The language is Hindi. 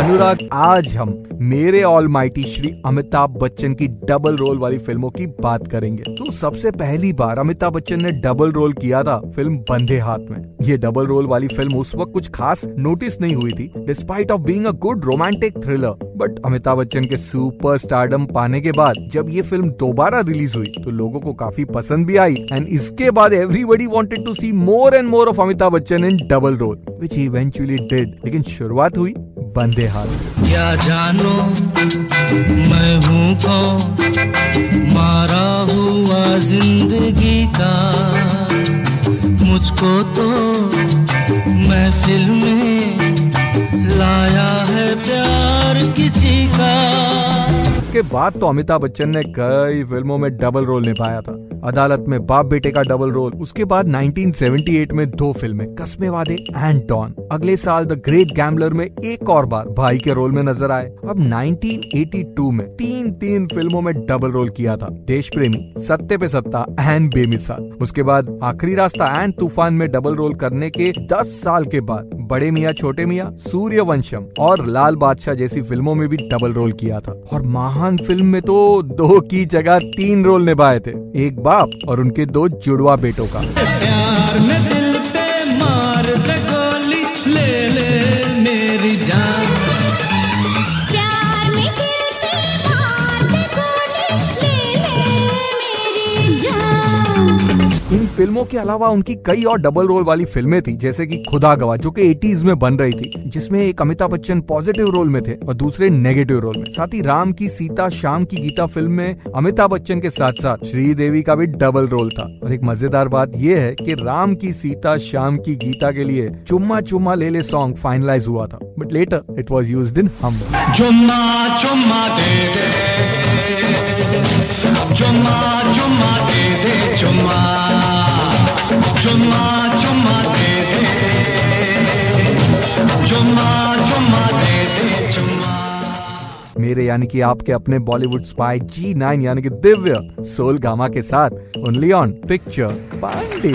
अनुराग, आज हम मेरे ऑल माइटी श्री अमिताभ बच्चन की डबल रोल वाली फ़िल्मों की बात करेंगे। तो सबसे पहली बार अमिताभ बच्चन ने डबल रोल किया था फ़िल्म बंधे हाथ में। ये डबल रोल वाली फ़िल्म उस वक्त कुछ खास नोटिस नहीं हुई थी despite of being a good romantic thriller but Amitabh Bachchan के सुपर स्टारडम पाने के बाद जब ये फ़िल्म दोबारा रिलीज़ हुई तो लोगों को काफ़ी पसंद भी आई। एंड इसके बाद everybody wanted to see more and more of Amitabh Bachchan in double role which eventually did लेकिन शुरुआत हुई बंदे हाथ क्या जानो, मैं हूँ कौन? मारा हुआ ज़िंदगी का। मुझको तो महफिल में लाया है प्यार किसी का। इसके बाद तो अमिताभ बच्चन ने कई फ़िल्मों में डबल रोल निभाया था। अदालत में बाप बेटे का डबल रोल उसके बाद 1978 में दो फ़िल्में कस्मे वादे एंड डॉन अगले साल द ग्रेट गैम्बलर में एक और बार भाई के रोल में नज़र आए। अब 1982 में तीन तीन फ़िल्मों में डबल रोल किया था। देश प्रेमी सत्ते पे सत्ता एंड बेमिसाल। उसके बाद आखिरी रास्ता एंड तूफ़ान में डबल रोल करने के 10 साल के बाद बड़े मियाँ, छोटे मियाँ, सूर्यवंशम और लाल बादशाह जैसी फ़िल्मों में भी डबल रोल किया था। और महान फ़िल्म में तो दो की जगह तीन रोल निभाए थे, एक बाप और उनके दो जुड़वा बेटों का। प्यार में दिल पे मार दे इन फ़िल्मों के अलावा उनकी कई और डबल रोल वाली फ़िल्में थी, जैसे कि खुदा गवा जो कि 80s में बन रही थी, जिसमें एक अमिताभ बच्चन पॉजिटिव रोल में थे और दूसरे नेगेटिव रोल में। साथ ही राम की सीता, शाम की गीता फ़िल्म में अमिताभ बच्चन के साथ साथ श्रीदेवी का भी डबल रोल था। और एक मज़ेदार बात यह है की राम की सीता, शाम की गीता के लिए चुम्मा चुम्मा ले ले सॉन्ग फाइनलाइज हुआ था। But later it was used in Hum Chumma Chumma चुम्मा चुम्मा दे दे। चुम्मा चुम्मा चुम्मा दे दे चुम्मा चुम्मा दे दे चुम्मा मेरे यानी कि आपके अपने बॉलीवुड स्पाई जी नाइन यानी कि दिव्य सोल गामा के साथ ओनली ऑन पिक्चर पांडे।